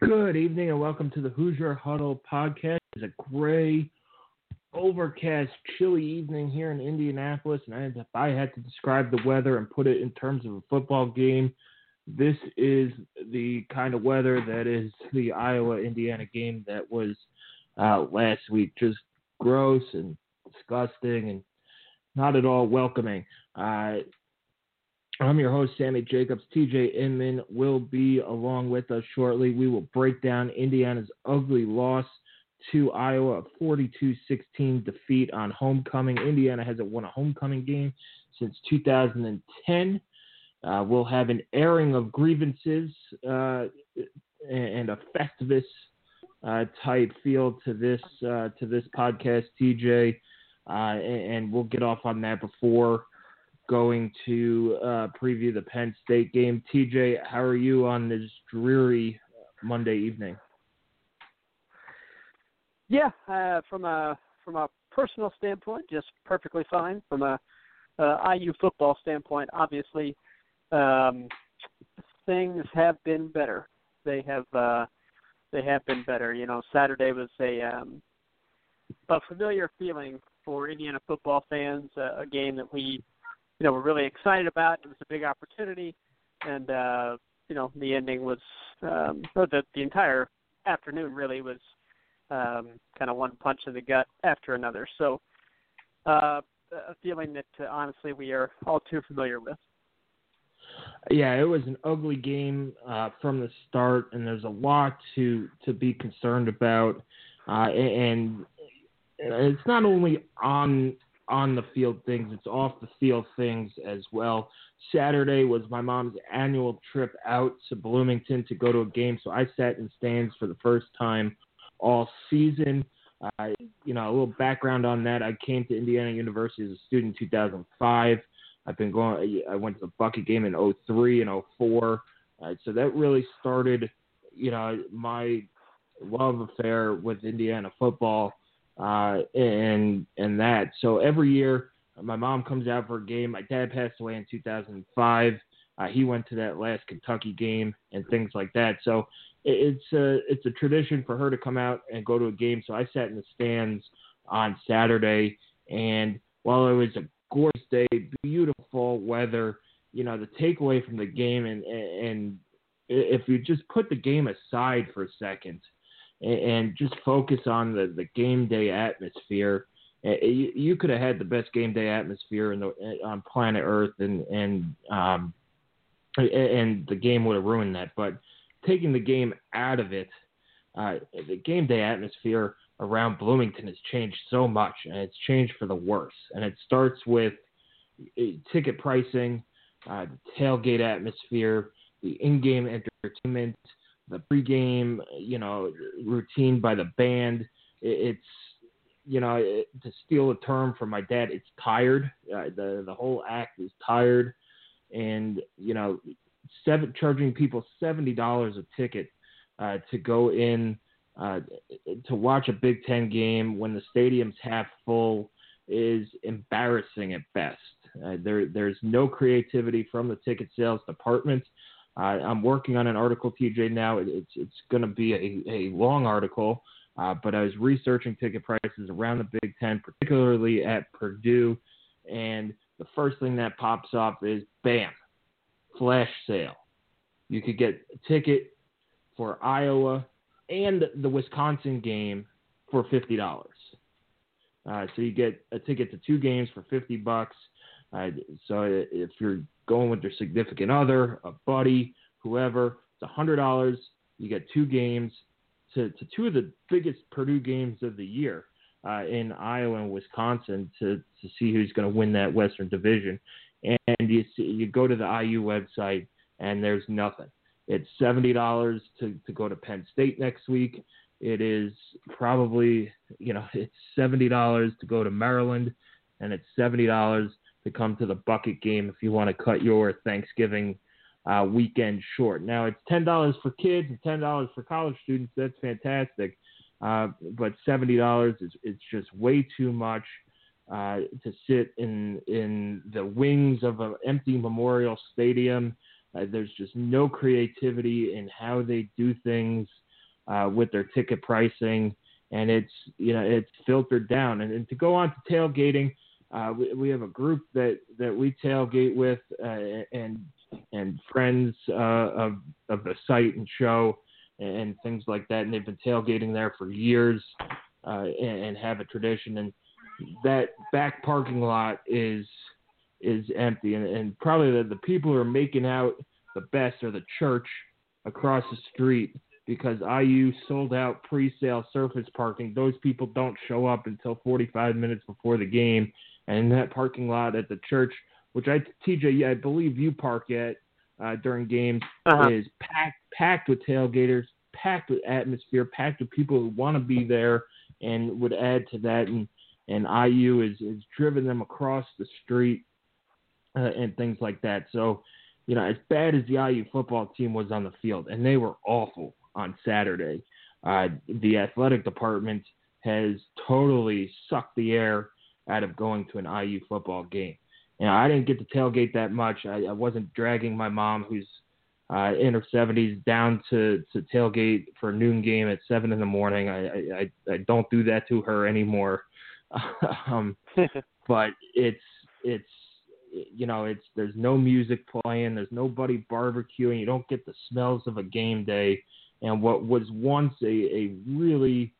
Good evening and welcome to the Hoosier Huddle podcast. It's a gray, overcast, chilly evening here in Indianapolis, and if I had to describe the weather and put it in terms of a football game, this is the kind of weather that is the Iowa Indiana game that was uh, last week. Just gross and disgusting and not at all welcoming. Uh, I'm your host, Sammy Jacobs. TJ Inman will be along with us shortly. We will break down Indiana's ugly loss to Iowa, a 42 16 defeat on homecoming. Indiana hasn't won a homecoming game since 2010. Uh, we'll have an airing of grievances uh, and a Festivus uh, type feel to this uh, to this podcast, TJ, uh, and, and, we'll get off on that before going to uh, preview the Penn State game. TJ, how are you on this dreary Monday evening? Yeah, from a from a personal standpoint, just perfectly fine. From a IU football standpoint, obviously um, things have been better. They have uh, they have been better. You know, Saturday was a um, a familiar feeling for Indiana football fans. Uh, a game that we, you know, were really excited about. It was a big opportunity, and uh, you know, the ending was, um, the the entire afternoon really was um, kind of one punch in the gut after another. So, uh, a feeling that uh, honestly we are all too familiar with yeah, it was an ugly game uh, from the start, and there's a lot to to be concerned about. Uh, and it's not only on on the field things; it's off the field things as well. Saturday was my mom's annual trip out to Bloomington to go to a game, so I sat in stands for the first time all season. Uh, you know, a little background on that. I came to Indiana University as a student in 2005. I've been going. I went to the Bucket game in 03 and 04. Uh, so that really started, you know, my love affair with Indiana football uh, and and that. So every year, my mom comes out for a game. My dad passed away in 2005. Uh, he went to that last Kentucky game and things like that. So it's a it's a tradition for her to come out and go to a game. So I sat in the stands on Saturday, and while it was a gorgeous day, beautiful weather. You know, the takeaway from the game, and and if you just put the game aside for a second and, just focus on the, the game day atmosphere, you, you could have had the best game day atmosphere in the, on planet Earth, and and um, and the game would have ruined that. But taking the game out of it, uh, the game day atmosphere around Bloomington has changed so much, and it's changed for the worse. And it starts with uh, ticket pricing, uh, the tailgate atmosphere, the in-game entertainment, the pre-game, you know, routine by the band. It's, you know, to steal a term from my dad, it's tired. Uh, the the whole act is tired, and you know, seven charging people seventy dollars a ticket uh, to go in uh, to watch a Big Ten game when the stadium's half full is embarrassing at best. Uh, there, there's no creativity from the ticket sales department. Uh, I'm working on an article, TJ. Now it's it's going to be a, a long article, uh, but I was researching ticket prices around the Big Ten, particularly at Purdue, and the first thing that pops up is bam, flash sale. You could get a ticket for Iowa and the Wisconsin game for fifty dollars. Uh, so you get a ticket to two games for 50 bucks. Uh, so if you're going with your significant other, a buddy, whoever, it's $100. You get two games to, to two of the biggest Purdue games of the year uh, in Iowa and Wisconsin to, to see who's going to win that Western Division. And you see, you go to the IU website and there's nothing. It's seventy dollars to to go to Penn State next week. It is probably you know it's seventy dollars to go to Maryland, and it's seventy dollars to come to the bucket game if you want to cut your Thanksgiving uh, weekend short. Now it's ten dollars for kids and ten dollars for college students. That's fantastic, uh, but seventy dollars is it's just way too much uh, to sit in in the wings of an empty Memorial Stadium uh, there's just no creativity in how they do things uh, with their ticket pricing, and it's you know it's filtered down. And, and to go on to tailgating, uh, we, we have a group that that we tailgate with, uh, and and friends uh, of of the site and show and things like that. And they've been tailgating there for years uh, and, and have a tradition. And that back parking lot is is empty, and, and probably the, the people who are making out the best are the church across the street because IU sold out pre-sale surface parking. Those people don't show up until 45 minutes before the game, and that parking lot at the church, which I TJ, I believe you park at uh, during games, uh-huh. is packed packed with tailgaters, packed with atmosphere, packed with people who want to be there and would add to that. And and IU is is driven them across the street uh, and things like that. So, you know, as bad as the IU football team was on the field, and they were awful on Saturday, uh, the athletic department has totally sucked the air out of going to an IU football game. You know, I didn't get to tailgate that much. I, I wasn't dragging my mom, who's uh, in her 70s, down to, to tailgate for a noon game at seven in the morning. I I, I don't do that to her anymore. um, but it's it's you know, it's there's no music playing, there's nobody barbecuing, you don't get the smells of a game day. And what was once a, a really,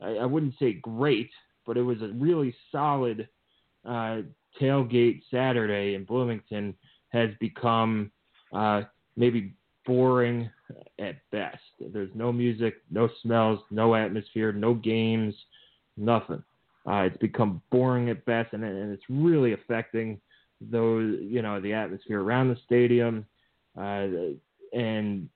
I, I wouldn't say great, but it was a really solid uh, tailgate Saturday in Bloomington has become uh, maybe boring at best. There's no music, no smells, no atmosphere, no games, nothing. Uh, it's become boring at best, and, and it's really affecting those you know the atmosphere around the stadium, uh, and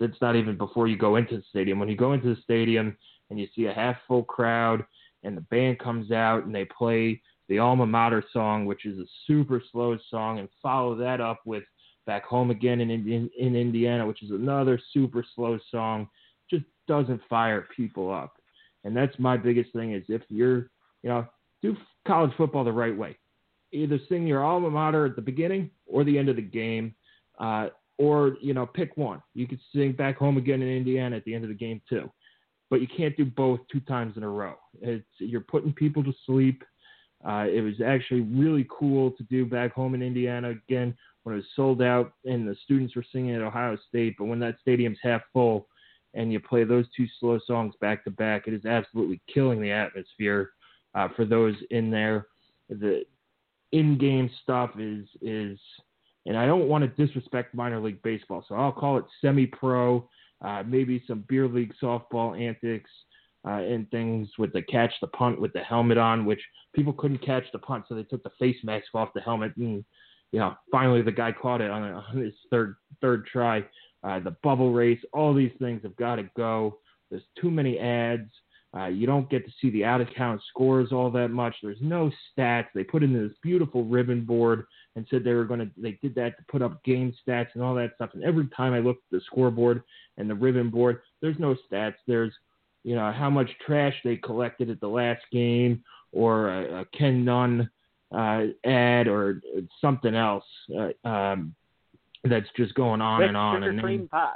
it's not even before you go into the stadium. When you go into the stadium and you see a half full crowd, and the band comes out and they play the alma mater song, which is a super slow song, and follow that up with back home again in in, in Indiana, which is another super slow song, just doesn't fire people up. And that's my biggest thing is if you're, you know, do college football the right way either sing your alma mater at the beginning or the end of the game, uh, or you know pick one. You could sing "Back Home Again" in Indiana at the end of the game too, but you can't do both two times in a row. It's you're putting people to sleep. Uh, it was actually really cool to do "Back Home in Indiana" again when it was sold out and the students were singing at Ohio State. But when that stadium's half full and you play those two slow songs back to back, it is absolutely killing the atmosphere uh, for those in there. The in-game stuff is is, and I don't want to disrespect minor league baseball, so I'll call it semi-pro, uh, maybe some beer league softball antics. Uh, and things with the catch the punt with the helmet on, which people couldn't catch the punt, so they took the face mask off the helmet, and you know, finally the guy caught it on, on his third third try. Uh, the bubble race, all these things have got to go. There's too many ads. Uh, you don't get to see the out of count scores all that much. There's no stats. They put in this beautiful ribbon board and said they were going to, they did that to put up game stats and all that stuff. And every time I look at the scoreboard and the ribbon board, there's no stats. There's, you know, how much trash they collected at the last game or a, a Ken Nunn uh, ad or something else uh, um, that's just going on and on. and then, pies.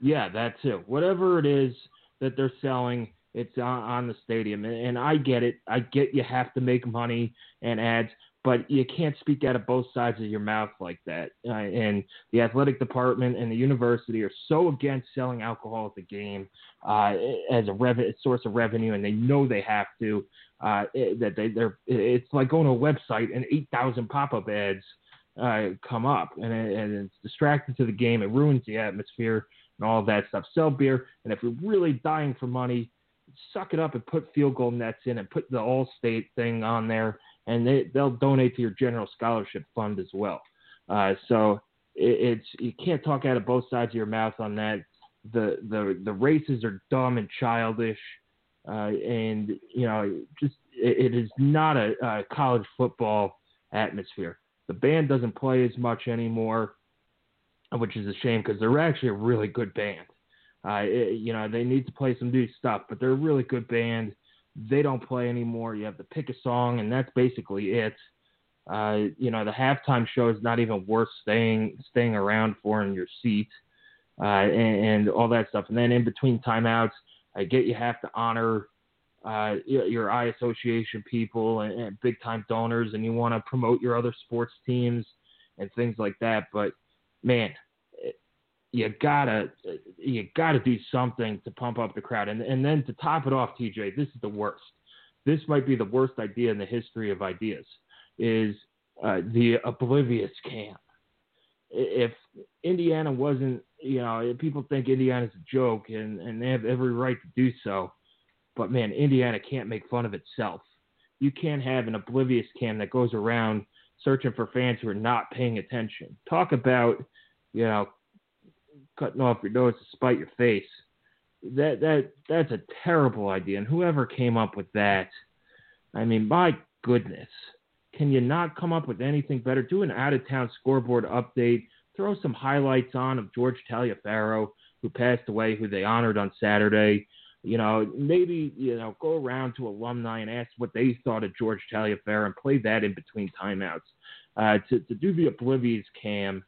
Yeah, that's it. Whatever it is that they're selling. It's on, on the stadium, and, and I get it. I get you have to make money and ads, but you can't speak out of both sides of your mouth like that. Uh, and the athletic department and the university are so against selling alcohol at the game uh, as a rev- source of revenue, and they know they have to. uh, that they they're it's like going to a website and eight thousand pop up ads uh, come up and, and it's distracting to the game. It ruins the atmosphere and all that stuff. Sell beer, and if you're really dying for money, suck it up and put field goal nets in and put the All State thing on there, and they they'll donate to your general scholarship fund as well. Uh, so it, it's you can't talk out of both sides of your mouth on that. The the the races are dumb and childish, uh, and you know just it, it is not a, a college football atmosphere. The band doesn't play as much anymore, which is a shame because they're actually a really good band. Uh, it, you know, they need to play some new stuff, but they're a really good band. They don't play anymore. You have to pick a song, and that's basically it. Uh, you know, the halftime show is not even worth staying staying around for in your seat, uh, and, and all that stuff. And then in between timeouts, I get you have to honor uh, your eye association people and, and big time donors, and you want to promote your other sports teams and things like that. But man, you gotta you gotta do something to pump up the crowd, and and then to top it off, TJ, this is the worst. This might be the worst idea in the history of ideas. Is uh, the oblivious camp? If Indiana wasn't, you know, people think Indiana's a joke, and and they have every right to do so but man, Indiana can't make fun of itself. You can't have an oblivious cam that goes around searching for fans who are not paying attention. Talk about, you know, cutting off your nose to spite your face. That that that's a terrible idea. And whoever came up with that, I mean, my goodness, can you not come up with anything better? Do an out of town scoreboard update. Throw some highlights on of George Taliaferro, who passed away, who they honored on Saturday. You know, maybe you know, go around to alumni and ask what they thought of George Taliaferro and play that in between timeouts. Uh, to to do the oblivious cam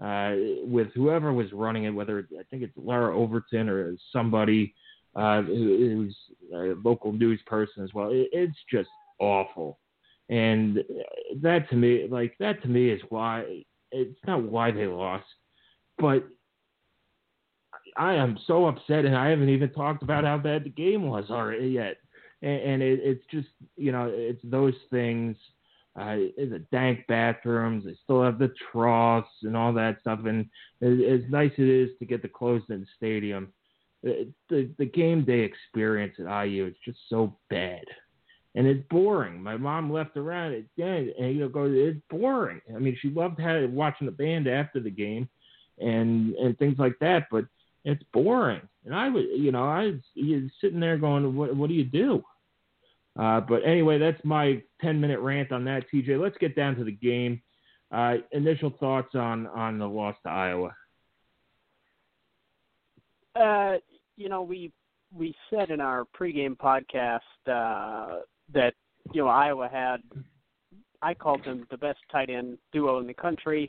uh, with whoever was running it, whether I think it's Laura Overton or somebody uh, who, who's a local news person as well. It, it's just awful, and that to me, like that to me, is why it's not why they lost, but I am so upset, and I haven't even talked about how bad the game was already yet. And, and it, it's just you know it's those things. Uh, the dank bathrooms. They still have the troughs and all that stuff. And as, as nice it is to get the closed-in stadium, the, the game day experience at IU is just so bad, and it's boring. My mom left around it, and you know, it's boring. I mean, she loved having, watching the band after the game, and and things like that, but it's boring. And I would, you know, I was sitting there going, what, what do you do? Uh, but anyway, that's my 10 minute rant on that, TJ. Let's get down to the game. Uh, initial thoughts on, on the loss to Iowa. Uh, you know, we we said in our pregame podcast uh, that you know Iowa had I called them the best tight end duo in the country.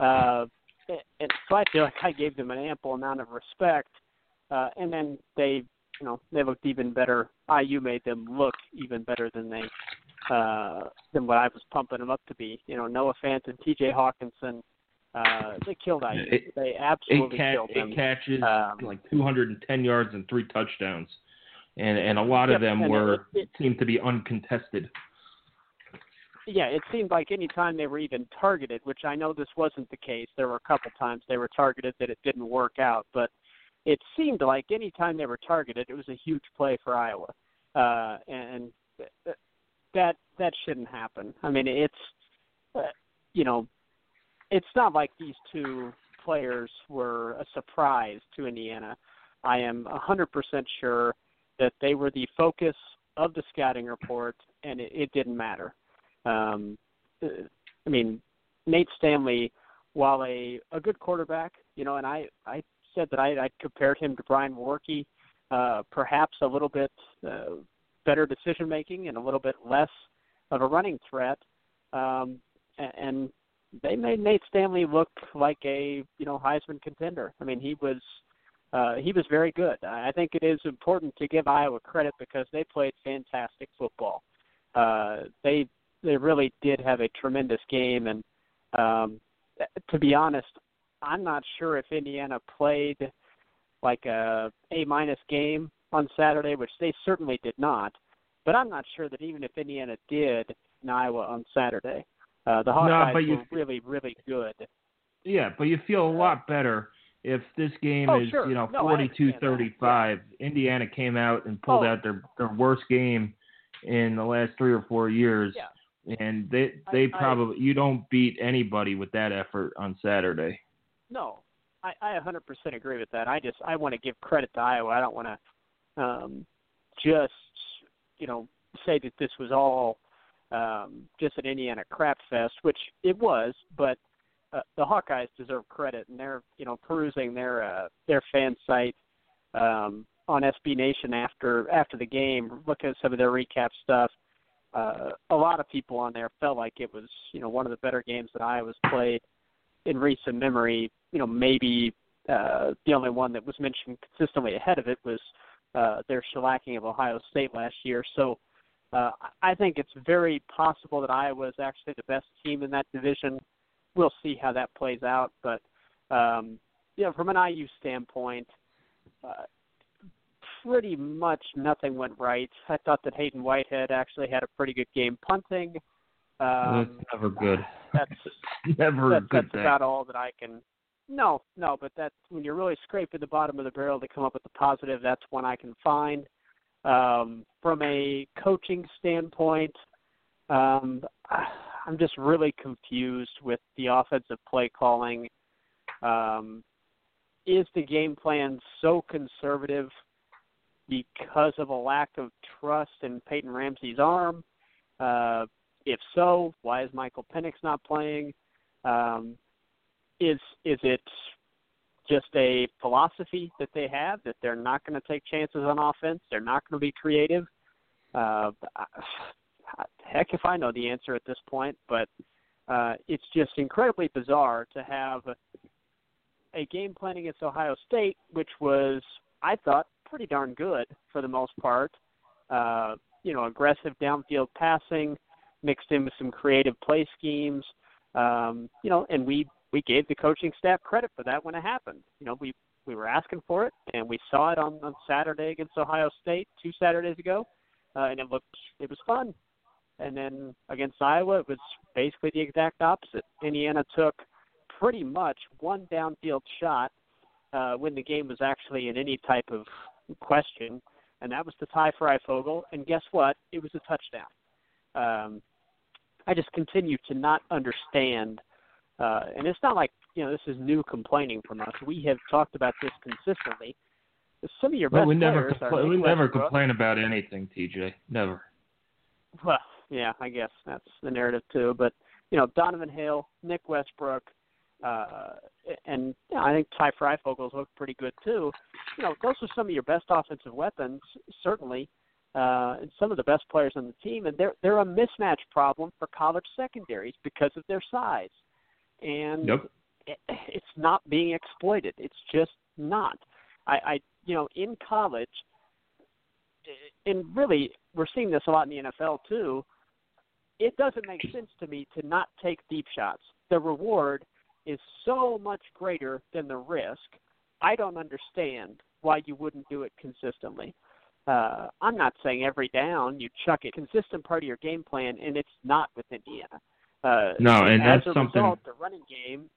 Uh, and so I feel like I gave them an ample amount of respect. And then they, you know, they looked even better. IU made them look even better than they uh, than what I was pumping them up to be. You know, Noah Fant and T.J. Hockenson, uh, they killed IU. It, they absolutely eight killed them. Eight catches, um, like 210 yards and three touchdowns, and and a lot of them were it, it, seemed to be uncontested yeah, it seemed like any time they were even targeted, which I know this wasn't the case. There were a couple times they were targeted that it didn't work out, but it seemed like any time they were targeted, it was a huge play for Iowa, uh, and that that shouldn't happen. I mean, it's uh, you know, it's not like these two players were a surprise to Indiana. I am a 100% sure that they were the focus of the scouting report, and it, it didn't matter. Um, I mean, Nate Stanley, while a a good quarterback, you know, and I I said that I I compared him to Brian Lewerke, uh, perhaps a little bit uh, better decision making and a little bit less of a running threat. Um, and they made Nate Stanley look like a you know Heisman contender. I mean, he was uh, he was very good. I think it is important to give Iowa credit because they played fantastic football. Uh, they they really did have a tremendous game. And um, to be honest, I'm not sure if Indiana played like a A minus game on Saturday, which they certainly did not. but I'm not sure that even if Indiana did in Iowa on Saturday, uh, the Hawkeyes no, you, were really, really good. Yeah, but you feel a lot better if this game oh, is sure. you know no, 42-35. Yeah. Indiana came out and pulled oh. out their their worst game in the last three or four years. Yeah. And they they I, probably I, you don't beat anybody with that effort on Saturday. No, I, I 100% agree with that. I just I want to give credit to Iowa. I don't want to um, just you know say that this was all um, just an Indiana crap fest, which it was, but uh, the Hawkeyes deserve credit, and they're you know perusing their uh, their fan site um, on SB Nation after after the game, looking at some of their recap stuff uh, a lot of people on there felt like it was, you know, one of the better games that Iowa's played in recent memory. You know, maybe uh, the only one that was mentioned consistently ahead of it was uh, their shellacking of Ohio State last year. So uh, I think it's very possible that Iowa is actually the best team in that division. We'll see how that plays out, but um, you know, from an IU standpoint, uh, pretty much nothing went right. I thought that Haydon Whitehead actually had a pretty good game punting. Um, that's never good. That's never good that's thing. about all that I can. No, no, but that's when you're really scraping the bottom of the barrel to come up with the positive. That's one I can find. Um, from a coaching standpoint, um, I'm just really confused with the offensive play calling. Um, is the game plan so conservative because of a lack of trust in Peyton Ramsey's arm? Uh, if so, why is Michael Penix not playing? Um, is is it just a philosophy that they have that they're not going to take chances on offense? They're not going to be creative. Uh, heck, if I know the answer at this point, but uh, it's just incredibly bizarre to have a game plan against Ohio State, which was, I thought, pretty darn good for the most part. Uh, you know, aggressive downfield passing mixed in with some creative play schemes. Um, you know, and we we gave the coaching staff credit for that when it happened. You know, we we were asking for it, and we saw it on, on Saturday against Ohio State two Saturdays ago, uh, and it looked it was fun. And then against Iowa, it was basically the exact opposite. Indiana took pretty much one downfield shot uh, when the game was actually in any type of question, and that was the Ty Fryfogel. And guess what? It was a touchdown. Um, I just continue to not understand, uh, and it's not like you know this is new complaining from us. We have talked about this consistently. Some of your well, best we never players compl- are we never Westbrook. complain about anything, TJ. Never. Well, yeah, I guess that's the narrative too. But you know, Donovan Hale, Nick Westbrook, uh, and you know, I think Ty Fryfogel's looked pretty good too. You know, those are some of your best offensive weapons, certainly, uh, and some of the best players on the team. And they're they're a mismatch problem for college secondaries because of their size, and Yep. it, it's not being exploited. It's just not. I, I you know, in college, and really we're seeing this a lot in the NFL too. It doesn't make sense to me to not take deep shots. The reward is so much greater than the risk. I don't understand why you wouldn't do it consistently. Uh, I'm not saying every down you chuck it. Consistent part of your game plan, and it's not with Indiana. Uh, No, and as that's a something- result, the running game,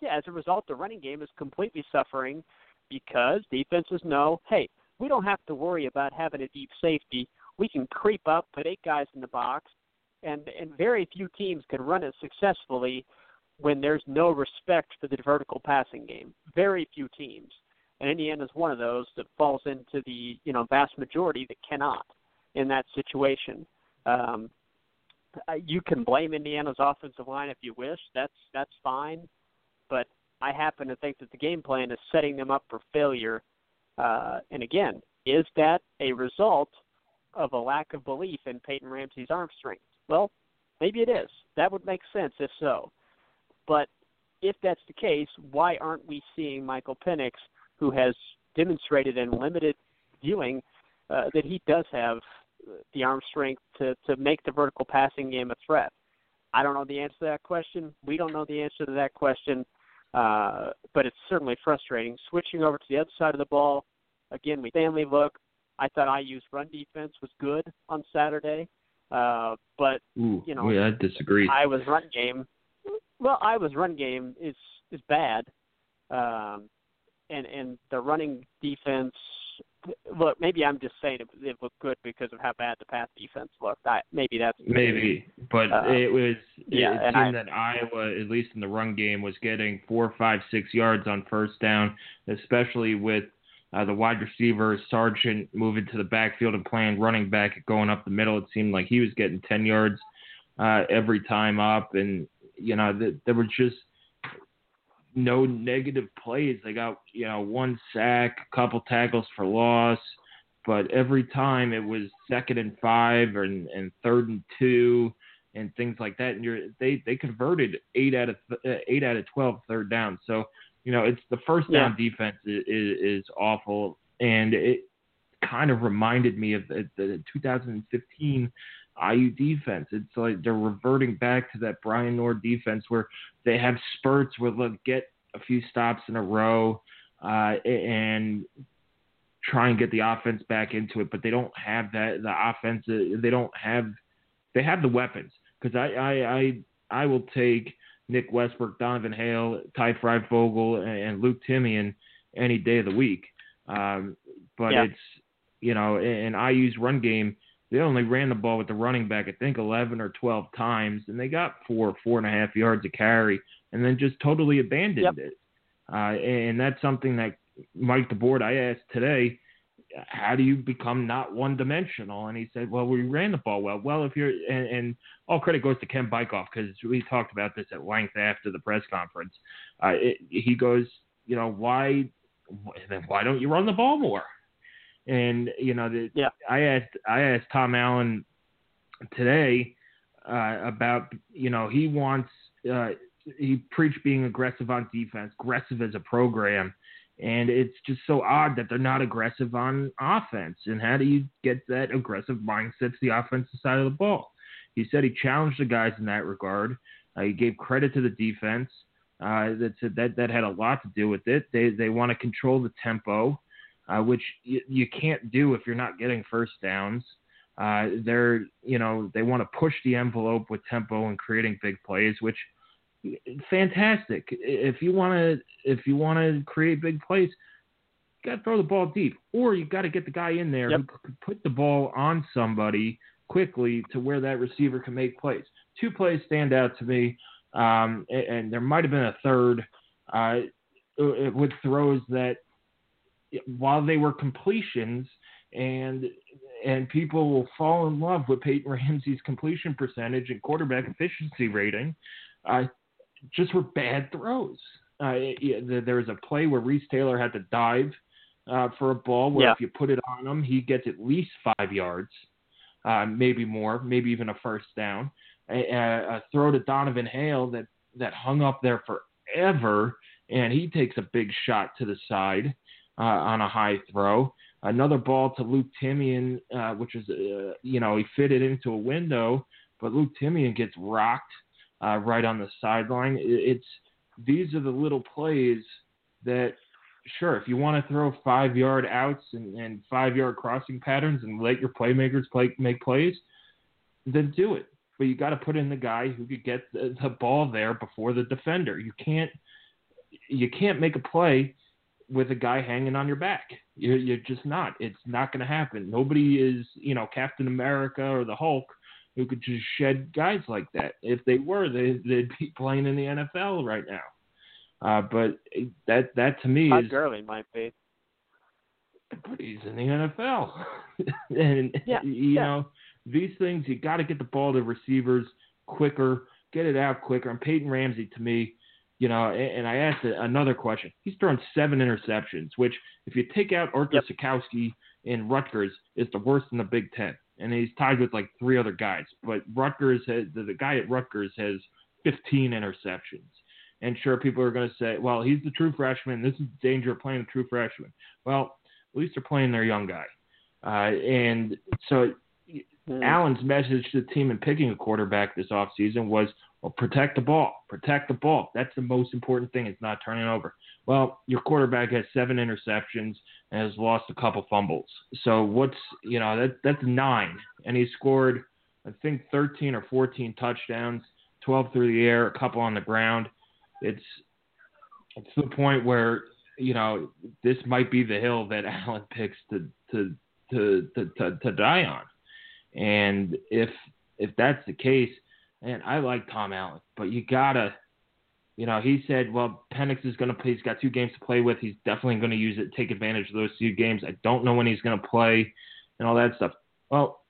yeah, as a result, the running game is completely suffering because defenses know, hey, we don't have to worry about having a deep safety. We can creep up, put eight guys in the box, and and very few teams can run it successfully when there's no respect for the vertical passing game. Very few teams, and Indiana's one of those that falls into the you know vast majority that cannot in that situation. Um, you can blame Indiana's offensive line if you wish. That's that's fine, but I happen to think that the game plan is setting them up for failure. Uh, and again, is that a result of a lack of belief in Peyton Ramsey's arm strength? Well, maybe it is. That would make sense if so. But if that's the case, why aren't we seeing Michael Penix, who has demonstrated in limited viewing uh, that he does have the arm strength to to make the vertical passing game a threat? I don't know the answer to that question. We don't know the answer to that question. Uh, but it's certainly frustrating. Switching over to the other side of the ball, again, we family look. I thought IU's run defense was good on Saturday, uh, but Ooh, you know, yeah, I disagree. Iowa's run game. Well, Iowa's run game is is bad, um, and and the running defense. Look, maybe I'm just saying it, it looked good because of how bad the pass defense looked. I, maybe that's Maybe, but Uh, it was. yeah, it seemed I- that Iowa, at least in the run game, was getting four, five, six yards on first down, especially with uh, the wide receiver Sargent moving to the backfield and playing running back going up the middle. It seemed like he was getting ten yards uh, every time up, and you know th- there were just no negative plays. They got you know one sack, a couple tackles for loss, but every time it was second and five and, and third and two and things like that. And you're they they converted eight out of th- uh, eight out of twelve third down. So you know it's the first down defense is, is, is awful, and it kind of reminded me of the, the 2015 IU defense. It's like they're reverting back to that Brian Knorr defense where they have spurts where they'll get a few stops in a row uh, and try and get the offense back into it, but they don't have that the offense. uh, They don't have they have the weapons because I, I I I will take Nick Westbrook, Donovan Hale, Ty Fryfogel, and, and Luke Timian any day of the week. Um, but Yeah. it's you know in IU's run game they only ran the ball with the running back, I think, 11 or 12 times, and they got four, four and a half yards of carry, and then just totally abandoned Yep. it. Uh, and that's something that Mike DeBord, I asked today, how do you become not one dimensional? And he said, well, we ran the ball well. Well, if you're, and, and all credit goes to Ken Bikoff because we talked about this at length after the press conference. Uh, it, he goes, you know, why, then why don't you run the ball more? And you know, the, Yeah. I asked I asked Tom Allen today uh, about you know he wants uh, he preached being aggressive on defense, aggressive as a program, and it's just so odd that they're not aggressive on offense. And how do you get that aggressive mindset to the offensive side of the ball? He said he challenged the guys in that regard. Uh, he gave credit to the defense. Uh, that said that that had a lot to do with it. They they want to control the tempo, uh, which you, you can't do if you're not getting first downs. Uh, they're you know they want to push the envelope with tempo and creating big plays, which fantastic. If you want to if you want to create big plays, you got to throw the ball deep, or you got to get the guy in there Yep. who could put the ball on somebody quickly to where that receiver can make plays. Two plays stand out to me, um, and, and there might have been a third uh, with throws that, while they were completions, and and people will fall in love with Peyton Ramsey's completion percentage and quarterback efficiency rating, uh, just were bad throws. Uh, it- there- was a play where Reese Taylor had to dive uh, for a ball where Yeah. if you put it on him, he gets at least five yards, uh, maybe more, maybe even a first down. A, a, a throw to Donovan Hale that that hung up there forever, and he takes a big shot to the side uh, on a high throw. Another ball to Luke Timian, uh, which is, uh, you know, he fitted into a window, but Luke Timian gets rocked uh, right on the sideline. It's these are the little plays that, sure, if you want to throw five yard outs and, and five yard crossing patterns and let your playmakers play make plays, then do it. But you got to put in the guy who could get the, the ball there before the defender. You can't you can't make a play with a guy hanging on your back. You're, you're just not. It's not going to happen. Nobody is, you know, Captain America or the Hulk who could just shed guys like that. If they were, they, they'd be playing in the NFL right now. Uh, but that that to me Todd is Gurley might be. but he's in the NFL. and Yeah, you yeah. know, these things you got to get the ball to receivers quicker, get it out quicker. And Peyton Ramsey, to me, you know, and, and I asked another question. He's thrown seven interceptions, which, if you take out Artur Yep. Sitkowski in Rutgers, is the worst in the Big Ten. And he's tied with like three other guys. But Rutgers has the, guy at Rutgers has 15 interceptions. And sure, people are going to say, well, he's the true freshman. This is the danger of playing a true freshman. Well, at least they're playing their young guy. Uh, and so Hmm. Allen's message to the team in picking a quarterback this offseason was, well, protect the ball. Protect the ball. That's the most important thing. It's not turning over. Well, your quarterback has seven interceptions, and has lost a couple fumbles. So what's you know that that's nine, and he scored I think 13 or 14 touchdowns, 12 through the air, a couple on the ground. It's it's the point where you know this might be the hill that Allen picks to to to to, to, to die on, and if if that's the case, and I like Tom Allen, but you gotta you know, he said, well, Penix is to play. He's got two games to play with. He's definitely to use it, take advantage of those two games. I don't know when he's to play and all that stuff. Well,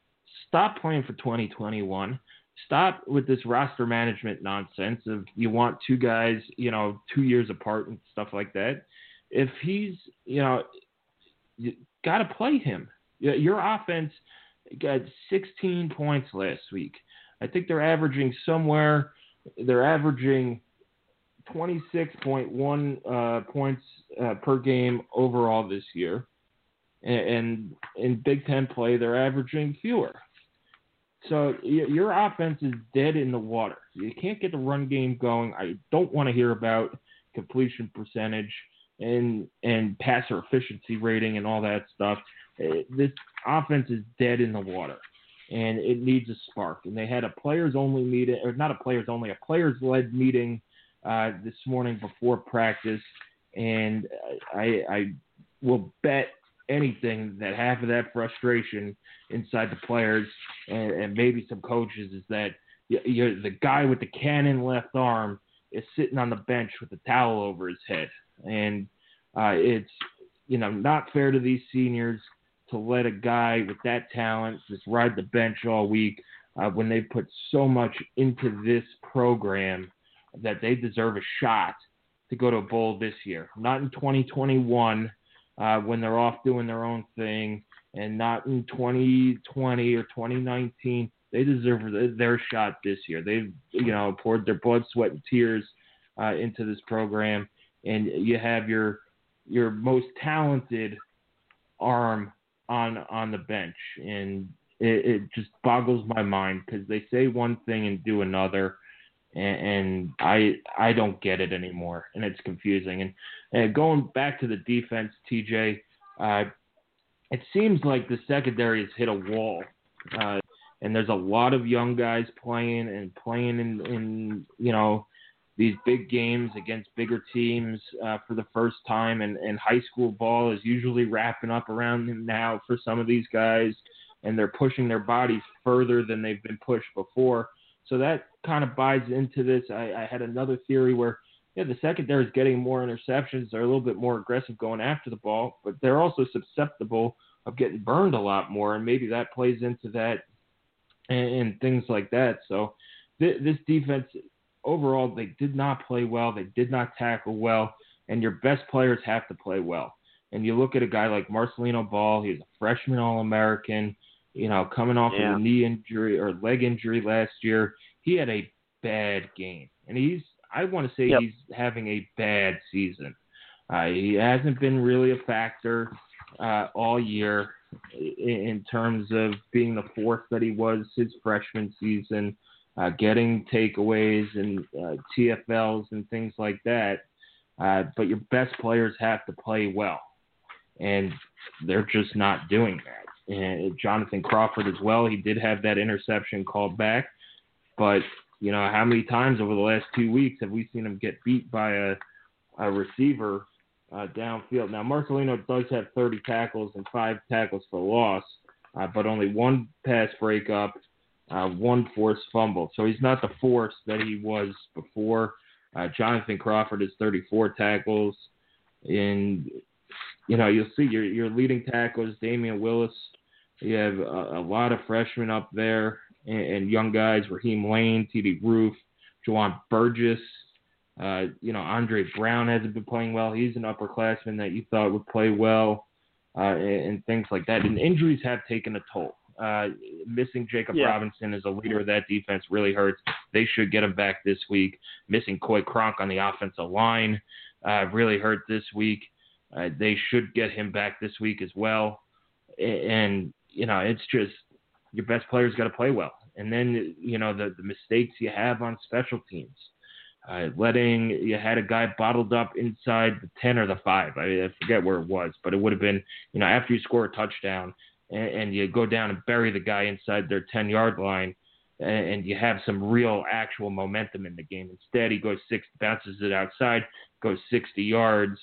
stop playing for 2021. Stop with this roster management nonsense of you want two guys, you know, two years apart and stuff like that. If he's, you know, you got to play him. Your offense got 16 points last week. I think they're averaging somewhere, they're averaging 26.1 uh, points uh, per game overall this year. And, in Big Ten play, they're averaging fewer. So your offense is dead in the water. You can't get the run game going. I don't want to hear about completion percentage and and passer efficiency rating and all that stuff. Uh, this offense is dead in the water, and it needs a spark. And they had a players only meeting, or not a players only, a players led meeting uh, this morning before practice, and I, I will bet anything that half of that frustration inside the players and, and maybe some coaches is that you're the guy with the cannon left arm is sitting on the bench with a towel over his head, and uh, it's you know not fair to these seniors to let a guy with that talent just ride the bench all week uh, when they put so much into this program that they deserve a shot to go to a bowl this year, not in 2021 uh, when they're off doing their own thing, and not in 2020 or 2019. They deserve their shot this year. They've you know poured their blood, sweat, and tears uh, into this program, and you have your your most talented arm on on the bench, and it, it just boggles my mind because they say one thing and do another and, and I I don't get it anymore, and it's confusing. And, and going back to the defense, TJ, uh, it seems like the secondary has hit a wall, uh, and there's a lot of young guys playing and playing in, in you know these big games against bigger teams uh, for the first time, and, and high school ball is usually wrapping up around now for some of these guys, and they're pushing their bodies further than they've been pushed before. So that kind of buys into this. I, I had another theory where yeah, the secondary is getting more interceptions. They're a little bit more aggressive going after the ball, but they're also susceptible of getting burned a lot more, and maybe that plays into that and, and things like that. So th- this defense overall, they did not play well. They did not tackle well, and your best players have to play well. And you look at a guy like Marcelino Ball. He's a freshman All-American you know, coming off yeah. of a knee injury or leg injury last year. He had a bad game, and he's I want to say yep. he's having a bad season. Uh, he hasn't been really a factor uh, all year in, in terms of being the force that he was his freshman season, uh, getting takeaways and uh, TFLs and things like that. Uh, but your best players have to play well, and they're just not doing that and Jonathan Crawford as well. He did have that interception called back, but you know how many times over the last two weeks have we seen him get beat by a, a receiver uh, downfield? Now Marcelino does have 30 tackles and five tackles for loss, uh, but only one pass breakup, uh, one forced fumble. So he's not the force that he was before. Uh, Jonathan Crawford is 34 tackles, and you know you'll see your your leading tackles Damion Willis you have a, a lot of freshmen up there and, and young guys, Raheem Layne, TD Roof, Juwan Burgess. Uh, you know, Andre Brown hasn't been playing well. He's an upperclassman that you thought would play well, uh, and, and, things like that. And injuries have taken a toll. Uh, missing Jacob yeah. Robinson as a leader of that defense really hurts. They should get him back this week. Missing Coy Cronk on the offensive line uh, really hurt this week. Uh, they should get him back this week as well. And you know, it's just your best players got to play well. And then, you know, the, the mistakes you have on special teams. uh, letting you had a guy bottled up inside the 10 or the 5. I, I forget where it was, but it would have been, you know, after you score a touchdown and, and you go down and bury the guy inside their 10 yard line and, and you have some real actual momentum in the game. Instead, he goes six, bounces it outside, goes 60 yards,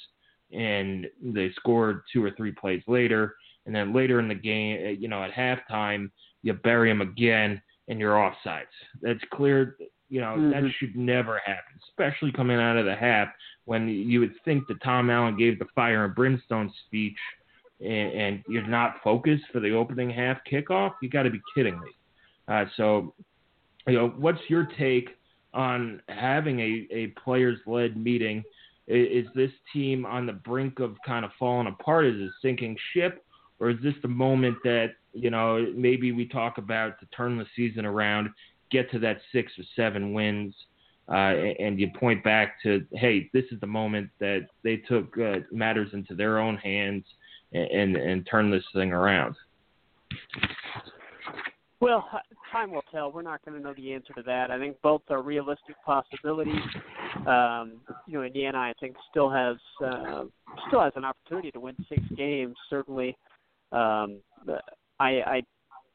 and they scored two or three plays later. And then later in the game, you know, at halftime, you bury him again and you're offsides. That's clear you know, mm-hmm. that should never happen, especially coming out of the half when you would think that Tom Allen gave the fire and brimstone speech and, and you're not focused for the opening half kickoff. You got to be kidding me. Uh, so, you know, what's your take on having a, a players led meeting? Is, is this team on the brink of kind of falling apart? Is it sinking ship? Or is this the moment that, you know, maybe we talk about to turn the season around get to that six or seven wins, uh, and you point back to, hey, this is the moment that they took uh, matters into their own hands and, and, turned this thing around? Well, time will tell. We're not going to know the answer to that. I think both are realistic possibilities. Um, you know, Indiana, I think, still has uh, still has an opportunity to win six games. Certainly, um, I, I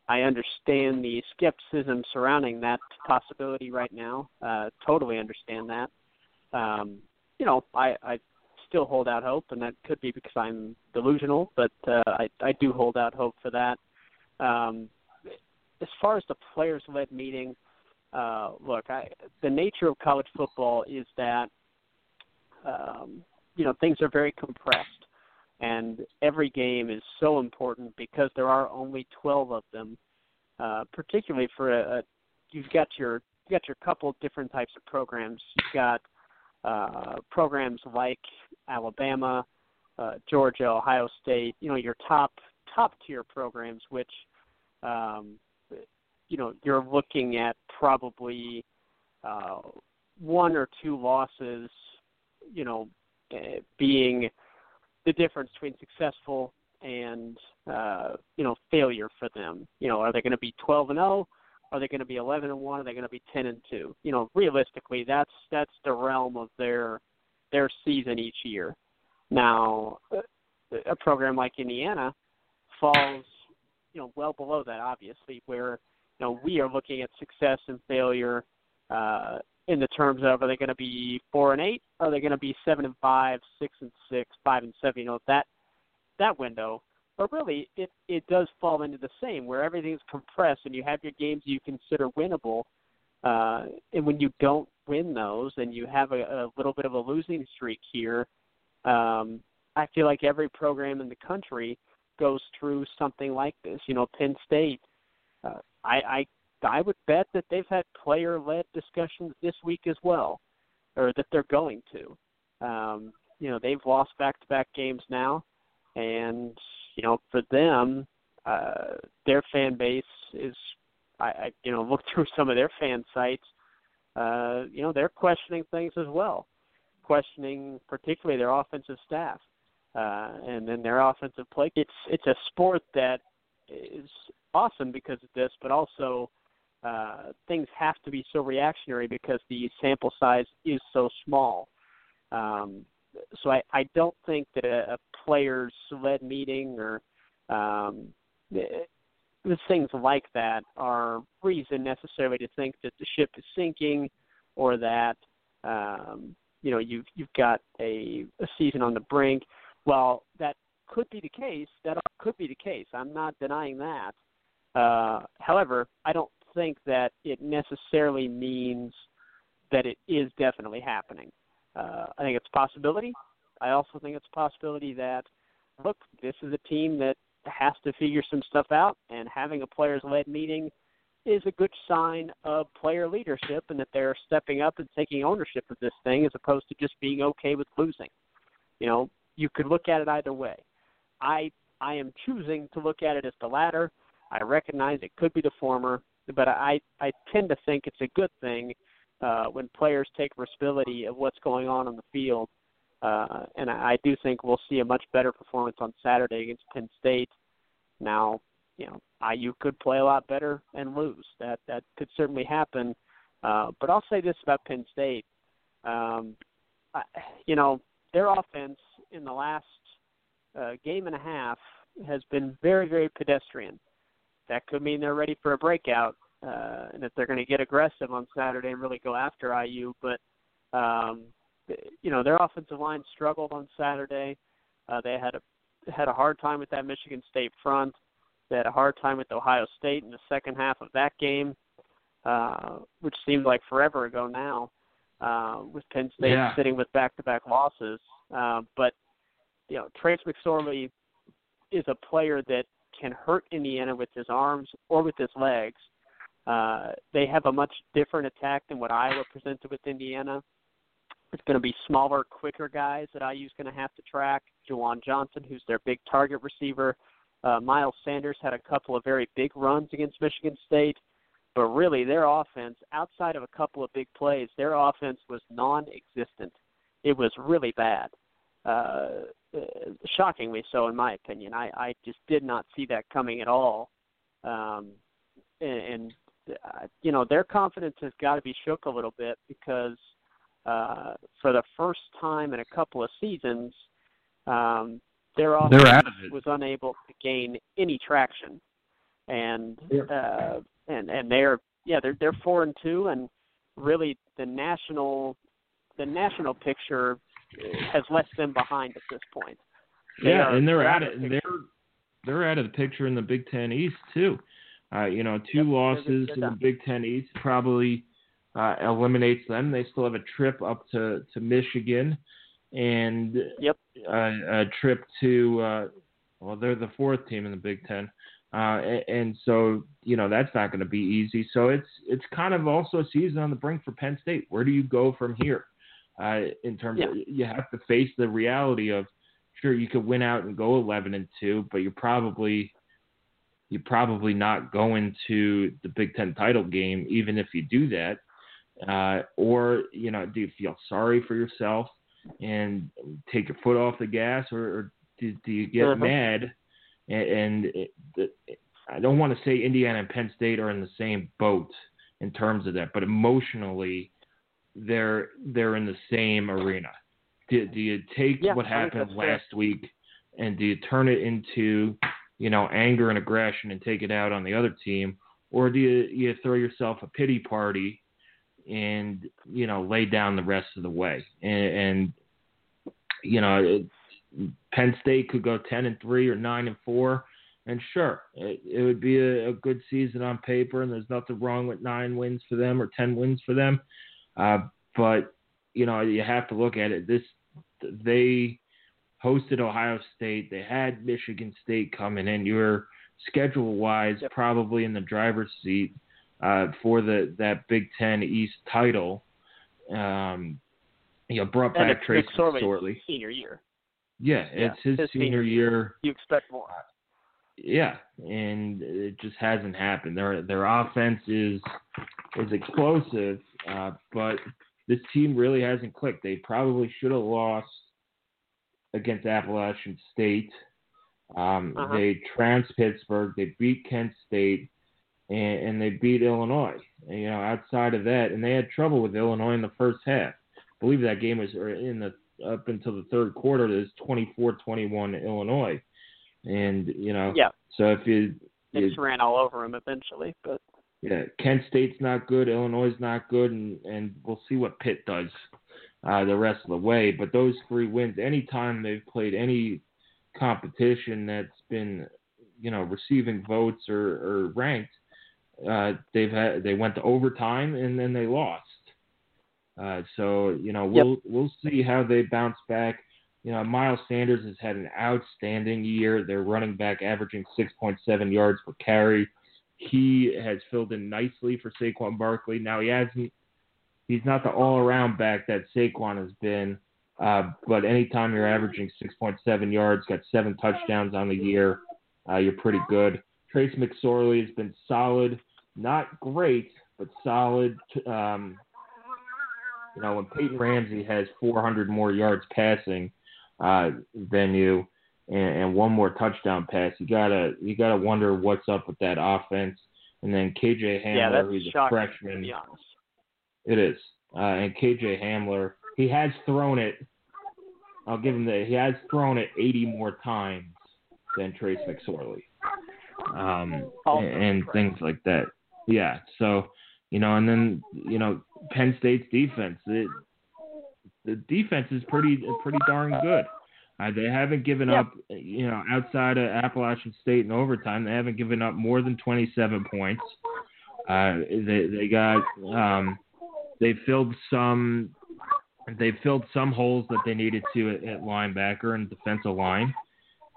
I understand the skepticism surrounding that possibility right now. Uh, totally understand that. Um, you know, I, I still hold out hope, and that could be because I'm delusional, but uh, I, I do hold out hope for that. Um, as far as the players-led meeting, uh, look, I, the nature of college football is that um, you know things are very compressed and every game is so important because there are only 12 of them. Uh, particularly for a, a, you've got your you got your couple different types of programs. You've got uh, programs like Alabama, uh, Georgia, Ohio State. You know your top top tier programs, which um, you know you're looking at probably uh, one or two losses. You know, uh, being the difference between successful and uh, you know failure for them. You know, are they going to be 12 and 0? Are they going to be 11 and 1? Are they going to be 10 and 2? You know, realistically, that's that's the realm of their their season each year. Now, a program like Indiana falls you know well below that, obviously, where you know we are looking at success and failure uh, in the terms of are they going to be four and eight? Are they going to be seven and five, six and six, five and seven? You know that that window. But really, it it does fall into the same where everything's compressed and you have your games you consider winnable. Uh, and when you don't win those and you have a, a little bit of a losing streak here, um, I feel like every program in the country goes through something like this. You know, Penn State. Uh, I, I I would bet that they've had player-led discussions this week as well, or that they're going to. Um, you know, they've lost back-to-back games now, and you know, for them, uh, their fan base is, I, I you know, look through some of their fan sites. Uh, you know, they're questioning things as well, questioning particularly their offensive staff, uh, and then their offensive play. It's it's a sport that is awesome because of this, but also uh, things have to be so reactionary because the sample size is so small. Um, so I, I don't think that a, a players led meeting or um, things like that are reason necessarily to think that the ship is sinking or that um, you know you've you've got a, a season on the brink. Well, that could be the case. That could be the case. I'm not denying that. Uh, however, I don't think that it necessarily means that it is definitely happening. Uh, I think it's a possibility. I also think it's a possibility that, look, this is a team that has to figure some stuff out, and having a players led meeting is a good sign of player leadership and that they're stepping up and taking ownership of this thing as opposed to just being okay with losing. You know, you could look at it either way. I I am choosing to look at it as the latter. I recognize it could be the former, but I I tend to think it's a good thing uh, when players take responsibility of what's going on on the field. Uh, and I, do think we'll see a much better performance on Saturday against Penn State. Now, you know, IU could play a lot better and lose. That that could certainly happen. Uh, but I'll say this about Penn State: Um, I, you know, their offense in the last uh, game and a half has been very, very pedestrian. That could mean they're ready for a breakout, uh, and that they're going to get aggressive on Saturday and really go after IU. But um, you know, their offensive line struggled on Saturday. Uh, they had a had a hard time with that Michigan State front. They had a hard time with Ohio State in the second half of that game, uh, which seemed like forever ago now, uh, with Penn State Yeah. sitting with back-to-back losses. Uh, but you know, Trace McSorley is a player that can hurt Indiana with his arms or with his legs. Uh, they have a much different attack than what Iowa presented with Indiana. It's going to be smaller, quicker guys that IU's going to have to track. Juwan Johnson, who's their big target receiver. Uh, Miles Sanders had a couple of very big runs against Michigan State, but really their offense, outside of a couple of big plays, their offense was non-existent. It was really bad, uh, uh, shockingly so, in my opinion. I, I just did not see that coming at all, um, and, and uh, you know their confidence has got to be shook a little bit because uh, for the first time in a couple of seasons, um, their offense They're out of it. was unable to gain any traction, and Yeah. uh, and and they're yeah they're they're four and two, and really the national the national picture has left them behind at this point. They Yeah, and they're out of the they're they're out of the picture in the Big Ten East too. Uh, you know, two Yep, losses in the. Big Ten East probably uh, eliminates them. They still have a trip up to to Michigan, and Yep. uh, a trip to uh, well, they're the fourth team in the Big Ten. Uh, a- and so, you know, that's not going to be easy. So it's it's kind of also a season on the brink for Penn State. Where do you go from here? Uh, in terms Yeah. of you have to face the reality of sure you could win out and go 11 and two, but you're probably you're probably not going to the Big Ten title game, even if you do that. Uh, or you know, do you feel sorry for yourself and take your foot off the gas, or, or do, do you get Uh-huh. mad? And, and it, the, I don't want to say Indiana and Penn State are in the same boat in terms of that, but emotionally, they're they're in the same arena. Do, do you take Yeah, what happened that's fair. last week and do you turn it into you know anger and aggression and take it out on the other team, or do you you throw yourself a pity party and you know lay down the rest of the way. And, and you know it, Penn State could go ten and three or nine and four, and sure it, it would be a, a good season on paper, and there's nothing wrong with nine wins for them or ten wins for them, uh, but you know you have to look at it. This they hosted Ohio State, they had Michigan State coming in. You're schedule wise probably in the driver's seat uh, for the that Big Ten East title. Um, you know, brought back Trace McSorley. senior year. Yeah, Yeah, it's his, his senior senior year. You expect more. Yeah, and it just hasn't happened. Their their offense is is explosive, uh, but this team really hasn't clicked. They probably should have lost against Appalachian State. Um, Uh-huh. They trounced Pittsburgh. They beat Kent State, and, and they beat Illinois. And, you know, outside of that, and they had trouble with Illinois in the first half. I believe that game was in the up until the third quarter. It was 24-21 Illinois, and you know, Yeah, so if you, they you just ran all over them eventually. But yeah, Kent State's not good, Illinois is not good, and and we'll see what Pitt does uh, the rest of the way. But those three wins, anytime they've played any competition that's been, you know, receiving votes or, or ranked, uh, they've had they went to overtime and then they lost. Uh, so you know we'll we'll see how they bounce back. You know Miles Sanders has had an outstanding year. Their running back averaging 6.7 yards per carry. He has filled in nicely for Saquon Barkley. Now he hasn't. He's not the all-around back that Saquon has been. Uh, but anytime you're averaging 6.7 yards, got seven touchdowns on the year, uh, you're pretty good. Trace McSorley has been solid, not great, but solid. Um, you know, when Peyton Ramsey has 400 more yards passing uh, than you, and, and one more touchdown pass, you gotta you gotta wonder what's up with that offense. And then KJ Hamler, that's who's a freshman, it is. uh, and KJ Hamler. He has thrown it. I'll give him that. He has thrown it 80 more times than Trace McSorley, um, and, things like that. Yeah. So, you know, and then you know, Penn State's defense. It, the defense is pretty pretty darn good. Uh, they haven't given yeah. up, you know, outside of Appalachian State in overtime. They haven't given up more than 27 points. Uh, they they got um, they filled some they filled some holes that they needed to at, at linebacker and defensive line.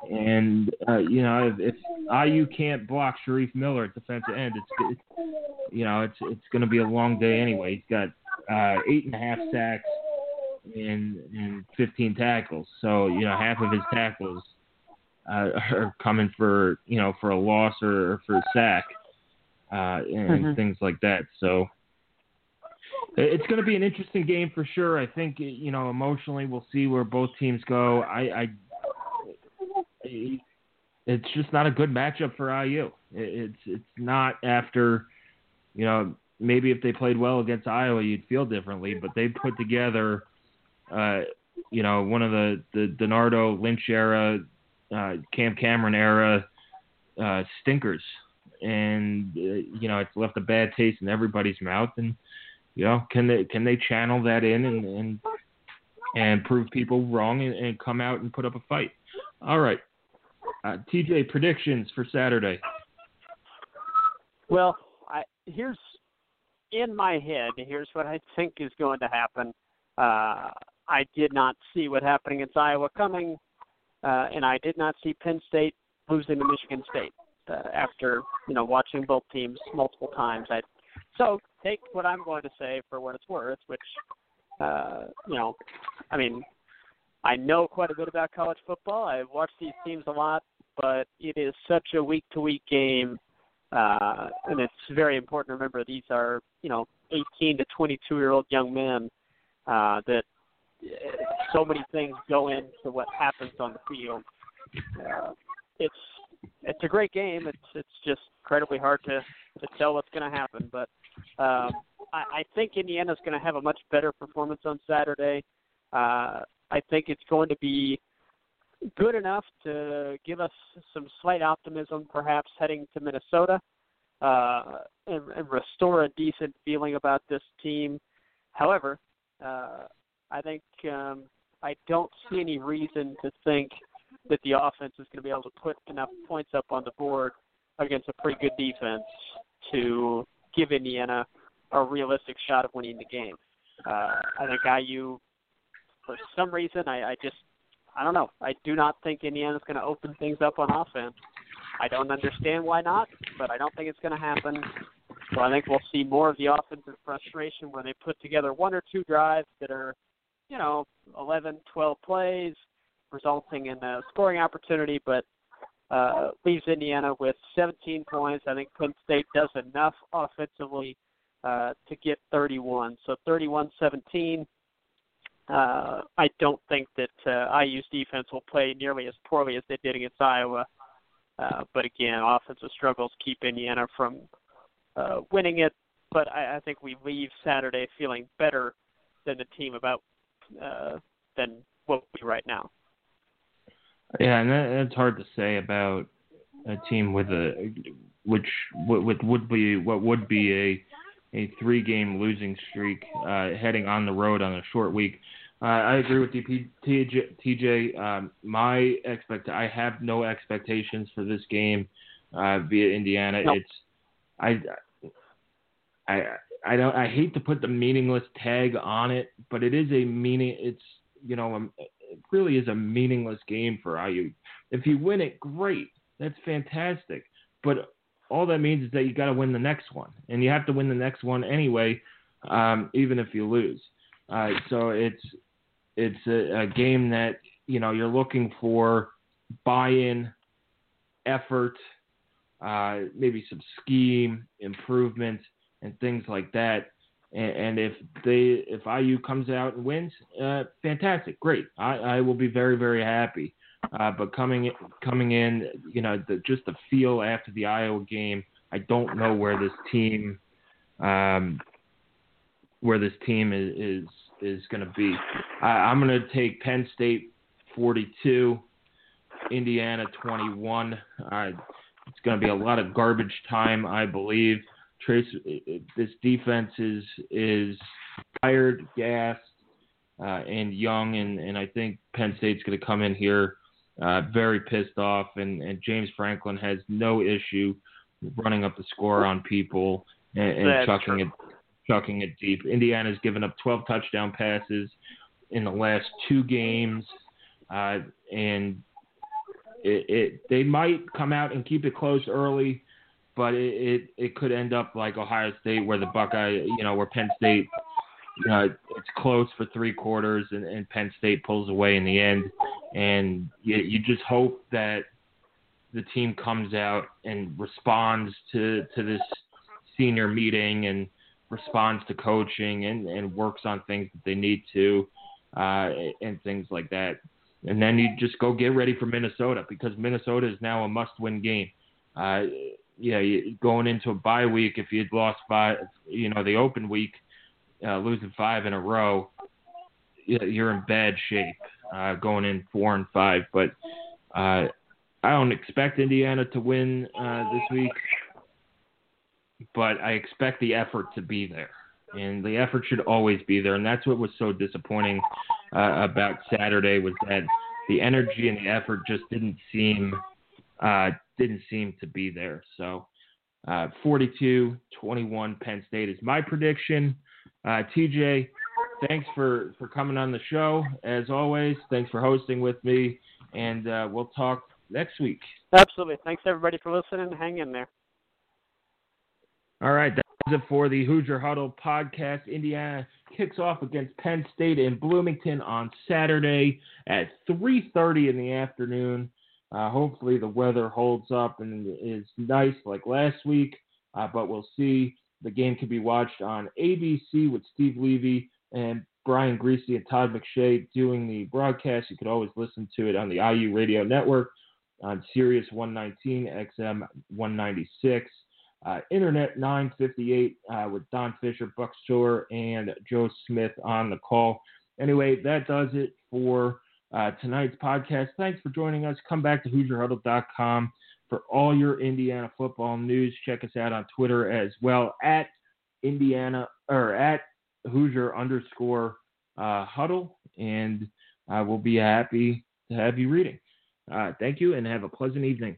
And uh, you know, if, if IU can't block Shareef Miller at defensive end, it's, it's you know, it's it's going to be a long day anyway. He's got uh, eight and a half sacks and and 15 tackles. So you know, half of his tackles uh, are coming for you know for a loss or, or for a sack uh, and Mhm. things like that. So it's going to be an interesting game for sure. I think you know emotionally we'll see where both teams go. I, I it's just not a good matchup for IU. It's it's not after you know maybe if they played well against Iowa you'd feel differently, but they put together uh, you know one of the the DiNardo Lynch era, uh, Cam Cameron era uh, stinkers, and uh, you know it's left a bad taste in everybody's mouth. And you know can they can they channel that in and and, and prove people wrong and, and come out and put up a fight? All right. Uh, TJ, predictions for Saturday. Well, I here's in my head. Here's what I think is going to happen. Uh, I did not see what happened against Iowa coming, uh, and I did not see Penn State losing to Michigan State uh, after you know watching both teams multiple times. I so take what I'm going to say for what it's worth, which uh, you know, I mean, I know quite a bit about college football. I watch these teams a lot, but it is such a week to week game. Uh, and it's very important to remember these are, you know, 18 to 22 year old young men uh, that uh, so many things go into what happens on the field. Uh, it's it's a great game. It's it's just incredibly hard to to tell what's going to happen, but um, I, I think Indiana's going to have a much better performance on Saturday. Uh, I think it's going to be good enough to give us some slight optimism, perhaps heading to Minnesota, uh, and, and restore a decent feeling about this team. However, uh, I think um, I don't see any reason to think that the offense is going to be able to put enough points up on the board against a pretty good defense to give Indiana a realistic shot of winning the game. Uh, I think IU, for some reason, I, I just, I don't know. I do not think Indiana's going to open things up on offense. I don't understand why not, but I don't think it's going to happen. So I think we'll see more of the offensive frustration where they put together one or two drives that are, you know, 11, 12 plays, resulting in a scoring opportunity, but uh, leaves Indiana with 17 points. I think Penn State does enough offensively uh, to get 31. So 31-17. Uh, I don't think that uh, IU's defense will play nearly as poorly as they did against Iowa. Uh, but again, offensive struggles keep Indiana from uh, winning it. But I, I think we leave Saturday feeling better than the team about uh, than what we right now. Yeah, and that, that's hard to say about a team with a which with would be what would be a a three game losing streak uh, heading on the road on a short week. Uh, I agree with you, TJ. TJ um, my expect I have no expectations for this game uh, via Indiana. Nope. It's I I I don't I hate to put the meaningless tag on it, but it is a meaning. It's you know um, it really is a meaningless game for IU. If you win it, great. That's fantastic. But all that means is that you got to win the next one, and you have to win the next one anyway, um, even if you lose. Uh, so it's it's a, a game that you know you're looking for buy-in, effort, uh, maybe some scheme improvement, and things like that. And, and if they if IU comes out and wins, uh, fantastic, great. I, I will be very very happy. Uh, but coming coming in, you know, the, just the feel after the Iowa game, I don't know where this team um, where this team is is, is going to be. I, I'm going to take Penn State 42, Indiana 21. Uh, it's going to be a lot of garbage time, I believe. Trace, this defense is is tired, gassed, uh, and young, and, and I think Penn State's going to come in here uh, very pissed off, and, and James Franklin has no issue running up the score on people and, and chucking true. it chucking it deep. Indiana's given up 12 touchdown passes in the last two games, uh, and it, it, they might come out and keep it close early, but it, it, it could end up like Ohio State, where the Buckeye, you know, where Penn State, you know, it's close for three quarters, and, and Penn State pulls away in the end, and you, you just hope that the team comes out and responds to to this senior meeting and responds to coaching and, and works on things that they need to uh, and things like that. And then you just go get ready for Minnesota because Minnesota is now a must-win game. Uh, yeah, going into a bye week, if you'd lost five, you know, the open week, uh, losing five in a row, you're in bad shape uh, going in four and five. But uh, I don't expect Indiana to win uh, this week but I expect the effort to be there. And the effort should always be there. And that's what was so disappointing uh, about Saturday was that the energy and the effort just didn't seem uh, didn't seem to be there. So uh, 42-21 Penn State is my prediction. Uh, TJ, thanks for, for coming on the show. As always, thanks for hosting with me. And uh, we'll talk next week. Absolutely. Thanks, everybody, for listening. Hang in there. All right, that's it for the Hoosier Huddle podcast. Indiana kicks off against Penn State in Bloomington on Saturday at 3:30 in the afternoon. Uh, hopefully, the weather holds up and is nice like last week, uh, but we'll see. The game can be watched on ABC with Steve Levy and Brian Griese and Todd McShay doing the broadcast. You could always listen to it on the IU Radio Network on Sirius 119, XM 196. Uh, Internet 958 uh, with Don Fisher, Buck Shore, and Joe Smith on the call. Anyway, that does it for uh, tonight's podcast. Thanks for joining us. Come back to HoosierHuddle.com for all your Indiana football news. Check us out on Twitter as well at Indiana or at Hoosier underscore uh, Huddle, and we'll be happy to have you reading. Uh, thank you, and have a pleasant evening.